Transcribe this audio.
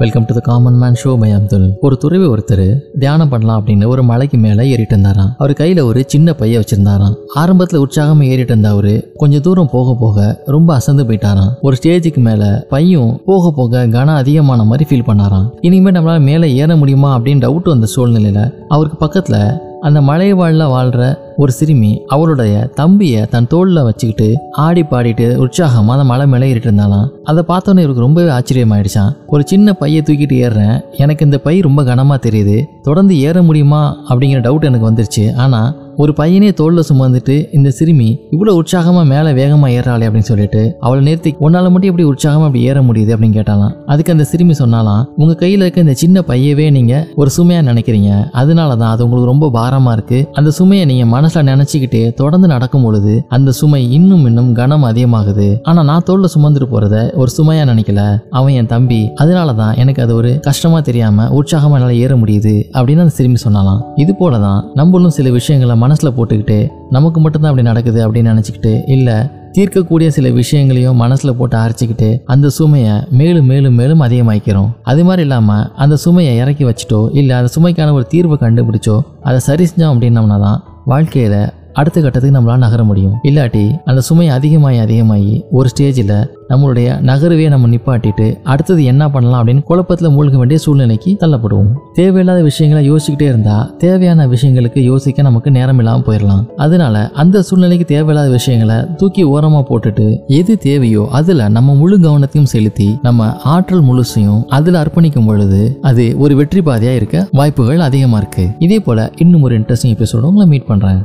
Welcome to the common man show my Abdul ஒரு துறவி ஒருத்தர் தியானம் பண்ணலாம் அப்படின்னு ஒரு மலைக்கு மேலே ஏறிட்டு இருந்தாராம். அவர் கையில் ஒரு சின்ன பைய வச்சிருந்தாராம். ஆரம்பத்தில் உற்சாகமாக ஏறிட்டு இருந்த அவரு கொஞ்சம் தூரம் போக போக ரொம்ப அசந்து போயிட்டாராம். ஒரு ஸ்டேஜுக்கு மேலே பையும் போக போக கனம் அதிகமான மாதிரி ஃபீல் பண்ணாராம். இனிமேல் நம்மளால் மேலே ஏற முடியுமா அப்படின்னு டவுட் வந்த சூழ்நிலையில் அவருக்கு பக்கத்தில் அந்த மலை வாழ்ல வாழ்கிற ஒரு சிறுமி அவளுடைய தம்பியை தன் தோளில் வச்சுக்கிட்டு ஆடி பாடிட்டு உற்சாகமாக அந்த மலை மேலே ஏறிட்டு இருந்தாலாம் அதை பார்த்தோன்னே இவருக்கு ரொம்பவே ஆச்சரியமாயிடுச்சான் ஒரு சின்ன பையை தூக்கிட்டு ஏறுறேன். எனக்கு இந்த பை ரொம்ப கனமாக தெரியுது. தொடர்ந்து ஏற முடியுமா அப்படிங்கிற டவுட் எனக்கு வந்துருச்சு. ஆனால் ஒரு பையனே தோளில் சுமந்துட்டு இந்த சிறுமி இவ்வளோ உற்சாகமாக மேலே வேகமாக ஏறாளே அப்படின்னு சொல்லிட்டு அவளை நிறுத்தி உன்னால மட்டும் எப்படி உற்சாகமாக அப்படி ஏற முடியுது? அப்படின்னு கேட்டாலாம் அதுக்கு அந்த சிறுமி சொன்னாலாம் உங்கள் கையில் இருக்க இந்த சின்ன பையவே நீங்கள் ஒரு சுமையாக நினைக்கிறீங்க. அதனாலதான் அது உங்களுக்கு ரொம்ப பாரமாக இருக்குது அந்த சுமையை நீங்கள் மனசில் நினச்சிக்கிட்டே தொடர்ந்து நடக்கும் பொழுது அந்த சுமை இன்னும் இன்னும் கனம் அதிகமாகுது. ஆனால் நான் தோளில் சுமந்துட்டு போறத ஒரு சுமையாக நினைக்கல. அவன் என் தம்பி. அதனாலதான் எனக்கு அது ஒரு கஷ்டமா தெரியாமல் உற்சாகமாக என்னால் ஏற முடியுது. அப்படின்னு அந்த சிறுமி சொன்னாலாம் இது போல தான் நம்மளும் சில விஷயங்களை மனசில் போட்டுக்கிட்டு நமக்கு மட்டும்தான் அப்படி நடக்குது அப்படின்னு நினச்சிக்கிட்டு இல்லை தீர்க்கக்கூடிய சில விஷயங்களையும் மனசில் போட்டு அரைச்சிக்கிட்டு அந்த சுமையை மேலும் மேலும் மேலும் அதிகமாக்கிறோம் அது மாதிரி இல்லாமல் அந்த சுமையை இறக்கி வச்சுட்டோ இல்லை அந்த சுமைக்கான ஒரு தீர்வை கண்டுபிடிச்சோ அதை சரி செஞ்சோம் அப்படின்னம்னா தான் வாழ்க்கையில் அடுத்த கட்டத்துக்கு நம்மளால் நகர முடியும். இல்லாட்டி அந்த சுமை அதிகமாகி அதிகமாகி ஒரு ஸ்டேஜில் நம்மளுடைய நகரவே நம்ம நிப்பாட்டிட்டு அடுத்தது என்ன பண்ணலாம் அப்படின்னு குழப்பத்தில் மூழ்க வேண்டிய சூழ்நிலைக்கு தள்ளப்படுவோம். தேவையில்லாத விஷயங்களை யோசிச்சுக்கிட்டே இருந்தால் தேவையான விஷயங்களுக்கு யோசிக்க நமக்கு நேரம் இல்லாமல் போயிடலாம் அதனால அந்த சூழ்நிலைக்கு தேவையில்லாத விஷயங்களை தூக்கி ஓரமாக போட்டுட்டு எது தேவையோ அதில் நம்ம முழு கவனத்தையும் செலுத்தி நம்ம ஆற்றல் முழுசையும் அதில் அர்ப்பணிக்கும் பொழுது அது ஒரு வெற்றி பாதையாக இருக்க வாய்ப்புகள் அதிகமாக இருக்குது இதே போல் இன்னும் ஒரு இன்ட்ரெஸ்டிங் எபிசோட உங்களை மீட் பண்ணுறேன்